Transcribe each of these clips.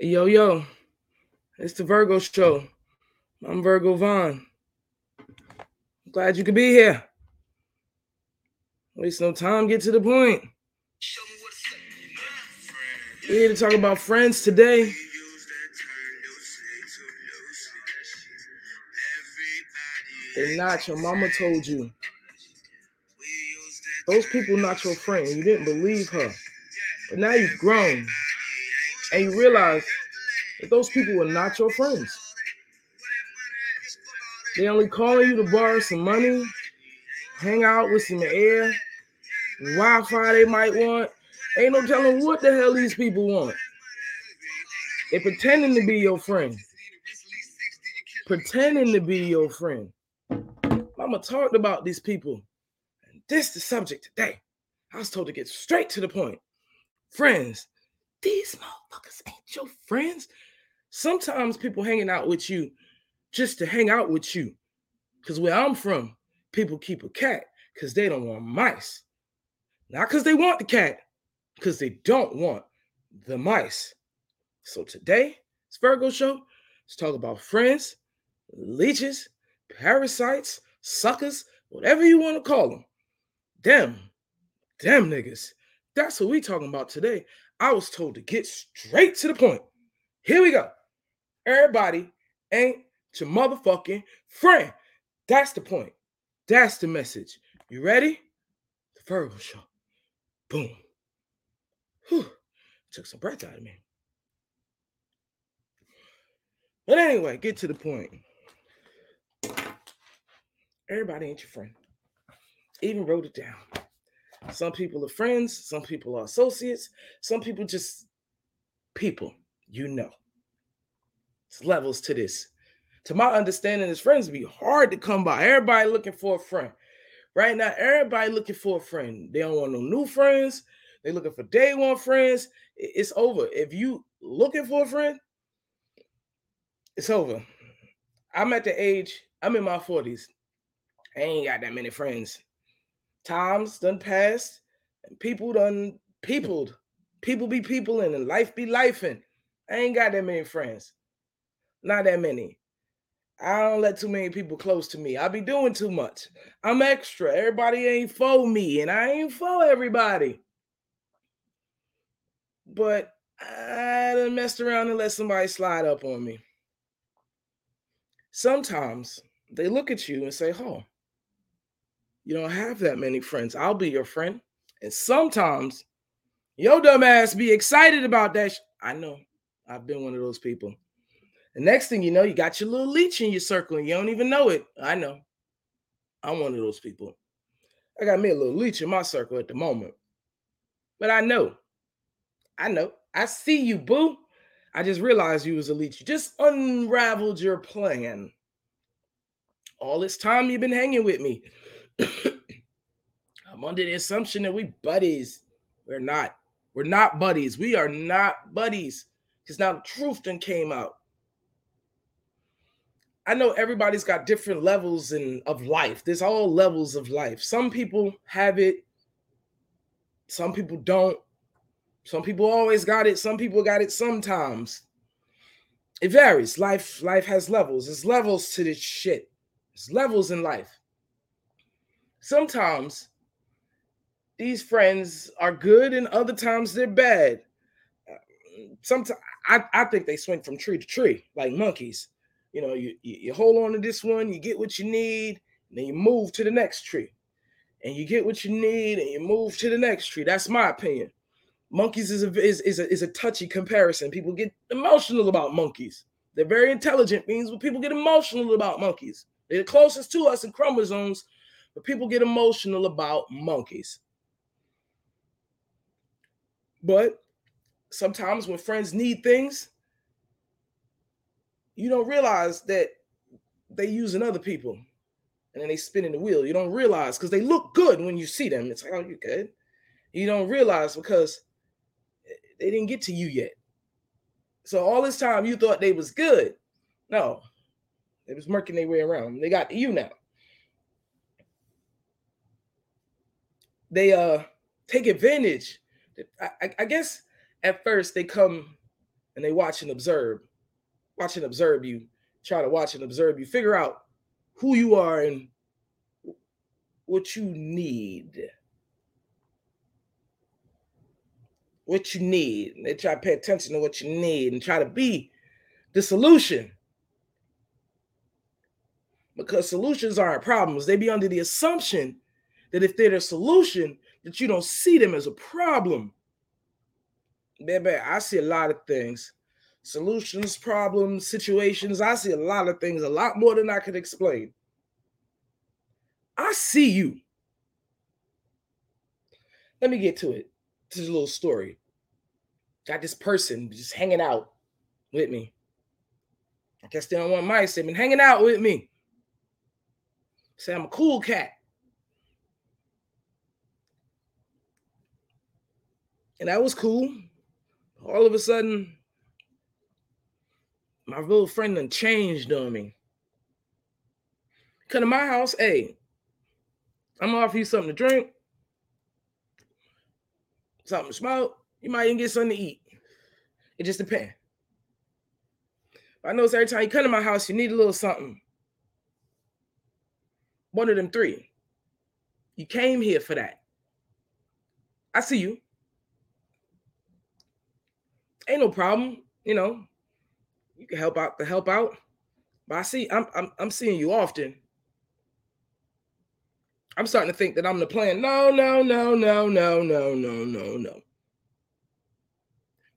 Yo, yo, it's the Virgo show. I'm Virgo Vaughn. Glad you could be here. Waste no time, get to the point. We're here to talk about friends today. They're not your mama told you. Those people not your friend. You didn't believe her. But now you've grown and you realize that those people were not your friends. They only calling you to borrow some money, hang out with some air, Wi-Fi they might want. Ain't no telling what the hell these people want. They pretending to be your friend. Pretending to be your friend. Mama talked about these people. And this the subject today. I was told to get straight to the point. Friends, these motherfuckers ain't your friends. Sometimes people hanging out with you just to hang out with you. Because where I'm from, people keep a cat because they don't want mice. Not because they want the cat, because they don't want the mice. So today, it's Virgo show. Let's talk about friends, leeches, parasites, suckers, whatever you want to call them. Them, damn niggas. That's what we talking about today. I was told to get straight to the point. Here we go. Everybody ain't your motherfucking friend. That's the point. That's the message. You ready? The Virgo show. Boom. Whew. Took some breath out of me. But anyway, get to the point. Everybody ain't your friend. Even wrote it down. Some people are friends, some people are associates, some people just people, you know. It's levels to this. To my understanding, as friends be hard to come by. Everybody looking for a friend. Right now, everybody looking for a friend. They don't want no new friends. They looking for day one friends. It's over. If you looking for a friend, it's over. I'm at the age, I'm in my 40s. I ain't got that many friends. Times done passed, and people done peopled. People be people and life be lifing. I ain't got that many friends. Not that many. I don't let too many people close to me. I be doing too much. I'm extra. Everybody ain't for me, and I ain't for everybody. But I done messed around and let somebody slide up on me. Sometimes they look at you and say, Oh, you don't have that many friends. I'll be your friend. And sometimes your dumb ass be excited about that. Sh- I know. I've been one of those people. The next thing you know, you got your little leech in your circle and you don't even know it. I know. I'm one of those people. I got me a little leech in my circle at the moment. But I know. I know. I see you, boo. I just realized you was a leech. You just unraveled your plan. All this time you've been hanging with me. I'm under the assumption that we buddies. We're not. We're not buddies. We are not buddies. Because now the truth then came out. I know everybody's got different levels in of life. There's all levels of life. Some people have it, some people don't. Some people always got it, some people got it sometimes. It varies. Life life has levels. There's levels to this shit. There's levels in life. Sometimes these friends are good and other times they're bad. Sometimes I, I think they swing from tree to tree like monkeys you know, you, you, hold on to this one, you get what you need, then you move to the next tree. And you get what you need and you move to the next tree. That's my opinion. Monkeys is a is, is a is a touchy comparison. People get emotional about monkeys. They're very intelligent beings, but people get emotional about monkeys. They're the closest to us in chromosomes, but people get emotional about monkeys. But sometimes when friends need things, you don't realize that they using other people and then they spinning the wheel. You don't realize because they look good when you see them. It's like, oh, you good. You don't realize because they didn't get to you yet. So all this time you thought they was good. No, they was murking their way around. They got you now. They uh take advantage. I, I, I guess at first they come and they watch and observe, watch and observe you, try to watch and observe you, figure out who you are and what you need. What you need. They try to pay attention to what you need and try to be the solution. Because solutions aren't problems. They be under the assumption that if they're the solution, that you don't see them as a problem. Baby, I see a lot of things. Solutions, problems, situations. I see a lot of things, a lot more than I could explain. I see you. Let me get to it. This is a little story. Got this person just hanging out with me. I guess they don't want my say, been hanging out with me. Say I'm a cool cat. And that was cool. All of a sudden, my little friend done changed on me. Come to my house, hey, I'm gonna offer you something to drink, something to smoke. You might even get something to eat. It just depends. I know every time you come to my house, you need a little something. One of them three. You came here for that. I see you. Ain't no problem, you know. You can help out to help out. But I see I'm I'm I'm seeing you often. I'm starting to think that I'm the plan. No, no, no, no, no, no, no, no, no.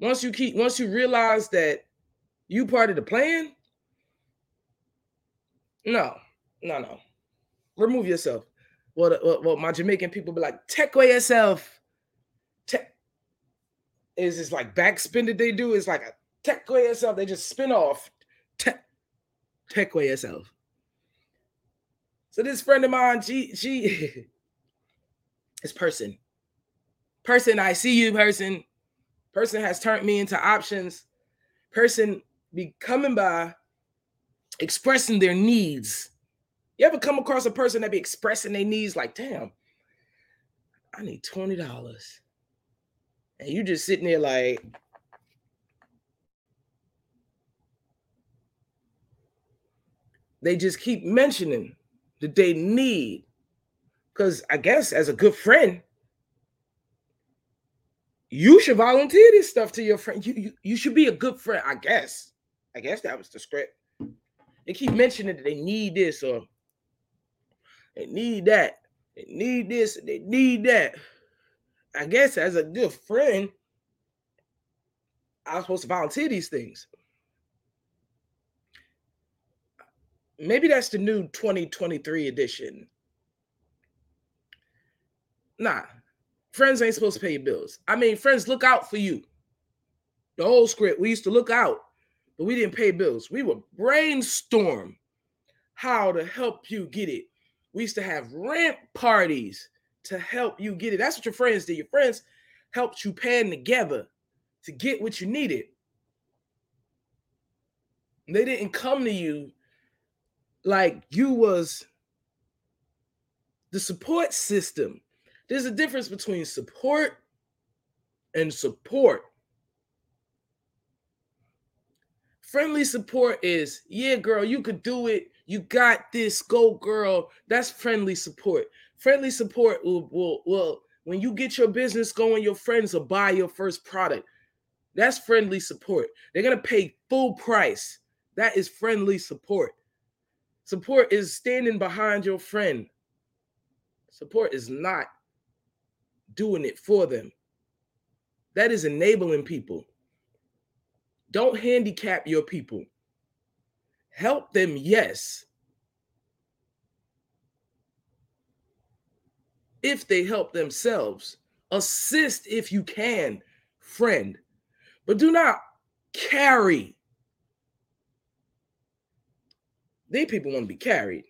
Once you keep, once you realize that you part of the plan, no, no, no. Remove yourself. What, what, what my Jamaican people be like, take away yourself. Is this like backspin that they do? Is like a away yourself. They just spin off. Tech, take away yourself. So this friend of mine, she she this person. Person, I see you, person. Person has turned me into options. Person be coming by expressing their needs. You ever come across a person that be expressing their needs like, damn, I need $20. And you just sitting there like, they just keep mentioning that they need. Because I guess as a good friend, you should volunteer this stuff to your friend. You, you, you should be a good friend, I guess. I guess that was the script. They keep mentioning that they need this or they need that. They need this. They need that. I guess as a good friend, I was supposed to volunteer these things. Maybe that's the new 2023 edition. Nah, friends ain't supposed to pay your bills. I mean, friends look out for you. The old script, we used to look out, but we didn't pay bills. We would brainstorm how to help you get it. We used to have rent parties to help you get it. That's what your friends did. Your friends helped you pan together to get what you needed. They didn't come to you like you was the support system. There's a difference between support and support. Friendly support is, yeah, girl, you could do it. You got this. Go, girl. That's friendly support. Friendly support will, will, will when you get your business going, your friends will buy your first product. That's friendly support. They're going to pay full price. That is friendly support. Support is standing behind your friend. Support is not doing it for them. That is enabling people. Don't handicap your people. Help them, yes. If they help themselves, assist if you can, friend, but do not carry These people want to be carried.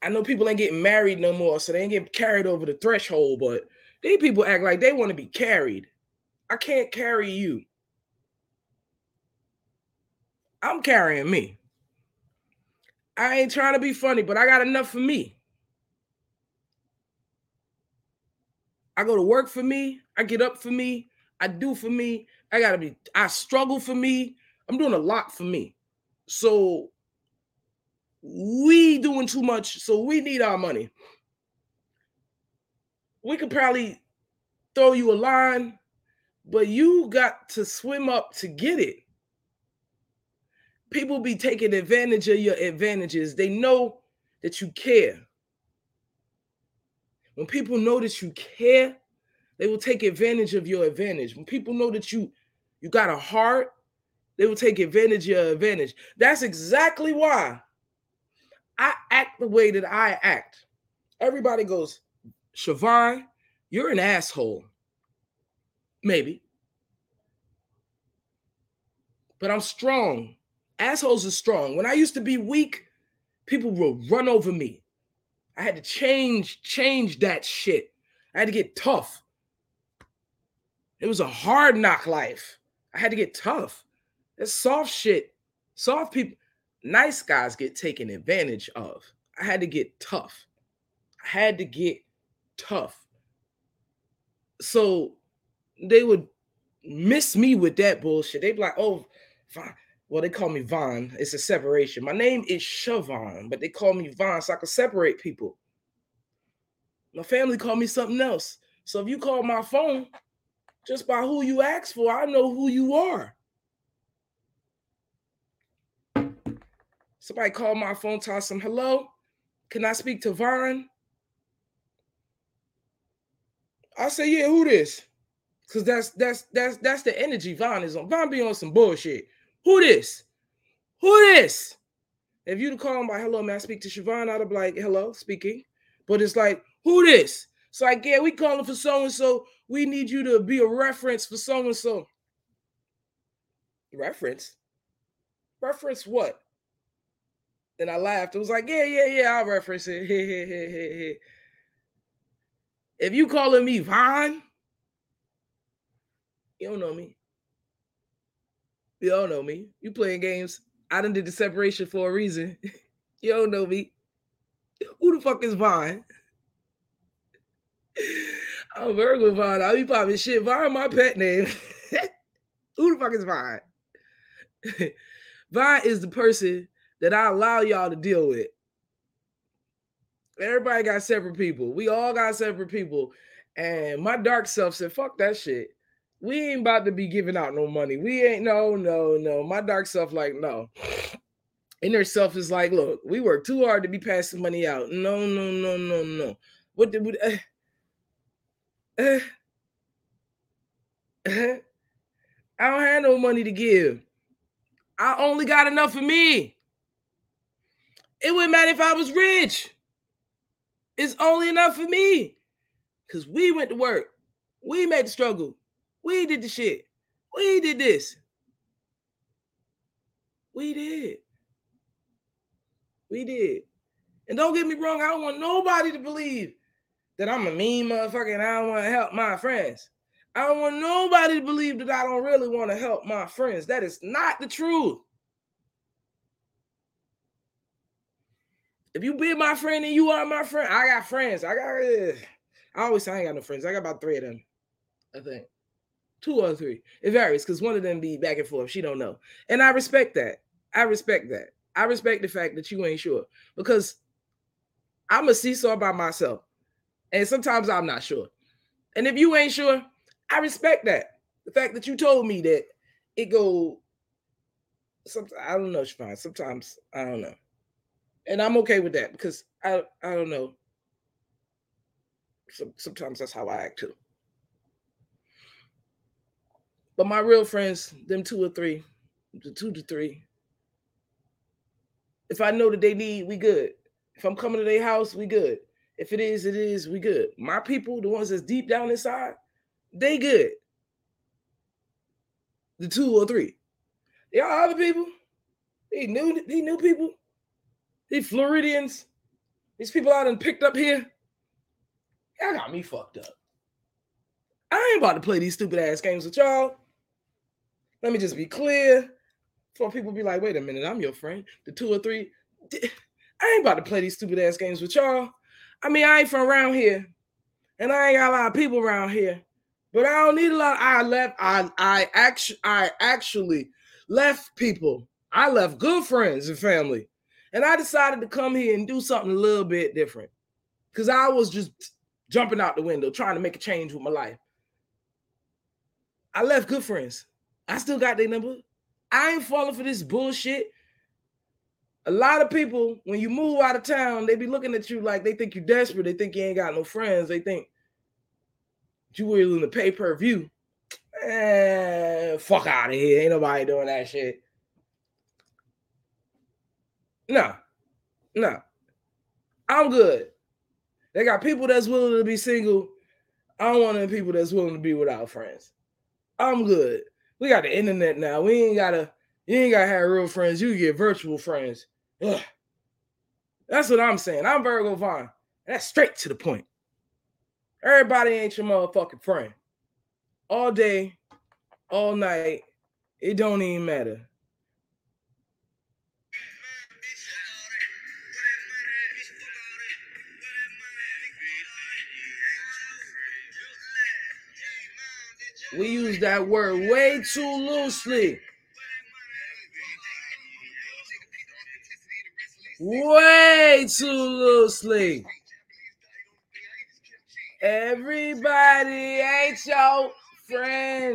I know people ain't getting married no more, so they ain't getting carried over the threshold, but these people act like they want to be carried. I can't carry you. I'm carrying me. I ain't trying to be funny, but I got enough for me. I go to work for me. I get up for me. I do for me. I gotta be, I struggle for me. I'm doing a lot for me. So we doing too much. So we need our money. We could probably throw you a line, but you got to swim up to get it. People be taking advantage of your advantages. They know that you care. When people know that you care, they will take advantage of your advantage. When people know that you you got a heart, they will take advantage of your advantage. That's exactly why I act the way that I act. Everybody goes, Siobhan, you're an asshole. Maybe. But I'm strong. Assholes are strong. When I used to be weak, people will run over me. I had to change, change that shit. I had to get tough. It was a hard knock life. I had to get tough. That's soft shit. Soft people, nice guys get taken advantage of. I had to get tough. I had to get tough. So they would miss me with that bullshit. They'd be like, oh, fine. Well, they call me Vaughn. It's a separation. My name is Siobhan, but they call me Vaughn so I can separate people. My family called me something else. So if you call my phone, just by who you ask for, I know who you are. Somebody called my phone, toss them, hello, can I speak to Vaughn? I say, yeah, who this? Cause that's that's that's that's the energy Vaughn is on. Vaughn be on some bullshit. Who this? Who this? If you to call him by hello, man, I speak to Siobhan, I'd be like, hello, speaking. But it's like, who this? It's like, yeah, we calling for so and so. We need you to be a reference for so and so. Reference? Reference what? Then I laughed. It was like, yeah, yeah, yeah, I'll reference it. if you calling me Vaughn, you don't know me. You don't know me. You playing games. I done did the separation for a reason. you don't know me. Who the fuck is Vaughn? I'm Virgo Vaughn. I be popping shit. Vaughn, my pet name. Who the fuck is Vaughn? Vaughn is the person that I allow y'all to deal with. Everybody got separate people. We all got separate people. And my dark self said, fuck that shit we ain't about to be giving out no money. We ain't no, no, no. My dark self, like, no. Inner self is like, look, we work too hard to be passing money out. No, no, no, no, no. What did uh, uh, uh, I don't have no money to give. I only got enough for me. It wouldn't matter if I was rich. It's only enough for me. Because we went to work. We made the struggle. We did the shit. We did this. We did. We did. And don't get me wrong, I don't want nobody to believe that I'm a mean motherfucker and I don't want to help my friends. I don't want nobody to believe that I don't really want to help my friends. That is not the truth. If you be my friend and you are my friend, I got friends. I got. Uh, I always say I ain't got no friends. I got about three of them. I think two or three. It varies because one of them be back and forth. She don't know, and I respect that. I respect that. I respect the fact that you ain't sure because I'm a seesaw by myself, and sometimes I'm not sure. And if you ain't sure, I respect that. The fact that you told me that it go. Sometimes I don't know, fine. Sometimes I don't know, and I'm okay with that because I I don't know. So, sometimes that's how I act too. But my real friends, them two or three, the two to three. If I know that they need, we good. If I'm coming to their house, we good. If it is, it is, we good. My people, the ones that's deep down inside, they good. The two or three. Y'all other people, these new, these new people, these Floridians, these people I done picked up here, y'all got me fucked up. I ain't about to play these stupid ass games with y'all. Let me just be clear. For people be like, wait a minute, I'm your friend. The two or three. I ain't about to play these stupid ass games with y'all. I mean, I ain't from around here. And I ain't got a lot of people around here. But I don't need a lot. I left. I I actually I actually left people. I left good friends and family, and I decided to come here and do something a little bit different because I was just jumping out the window trying to make a change with my life. I left good friends. I still got their number. I ain't falling for this bullshit. A lot of people, when you move out of town, they be looking at you like they think you're desperate. They think you ain't got no friends. They think you willing to pay per view. Eh, fuck out of here. Ain't nobody doing that shit. No, no. I'm good. They got people that's willing to be single. I don't want the people that's willing to be without friends. I'm good. We got the internet now. We ain't gotta, you ain't gotta have real friends. You get virtual friends. Ugh. That's what I'm saying. I'm Virgo Vaughn. That's straight to the point. Everybody ain't your motherfucking friend. All day, all night, it don't even matter. We use that word way too loosely. Way too loosely. Everybody ain't your friend.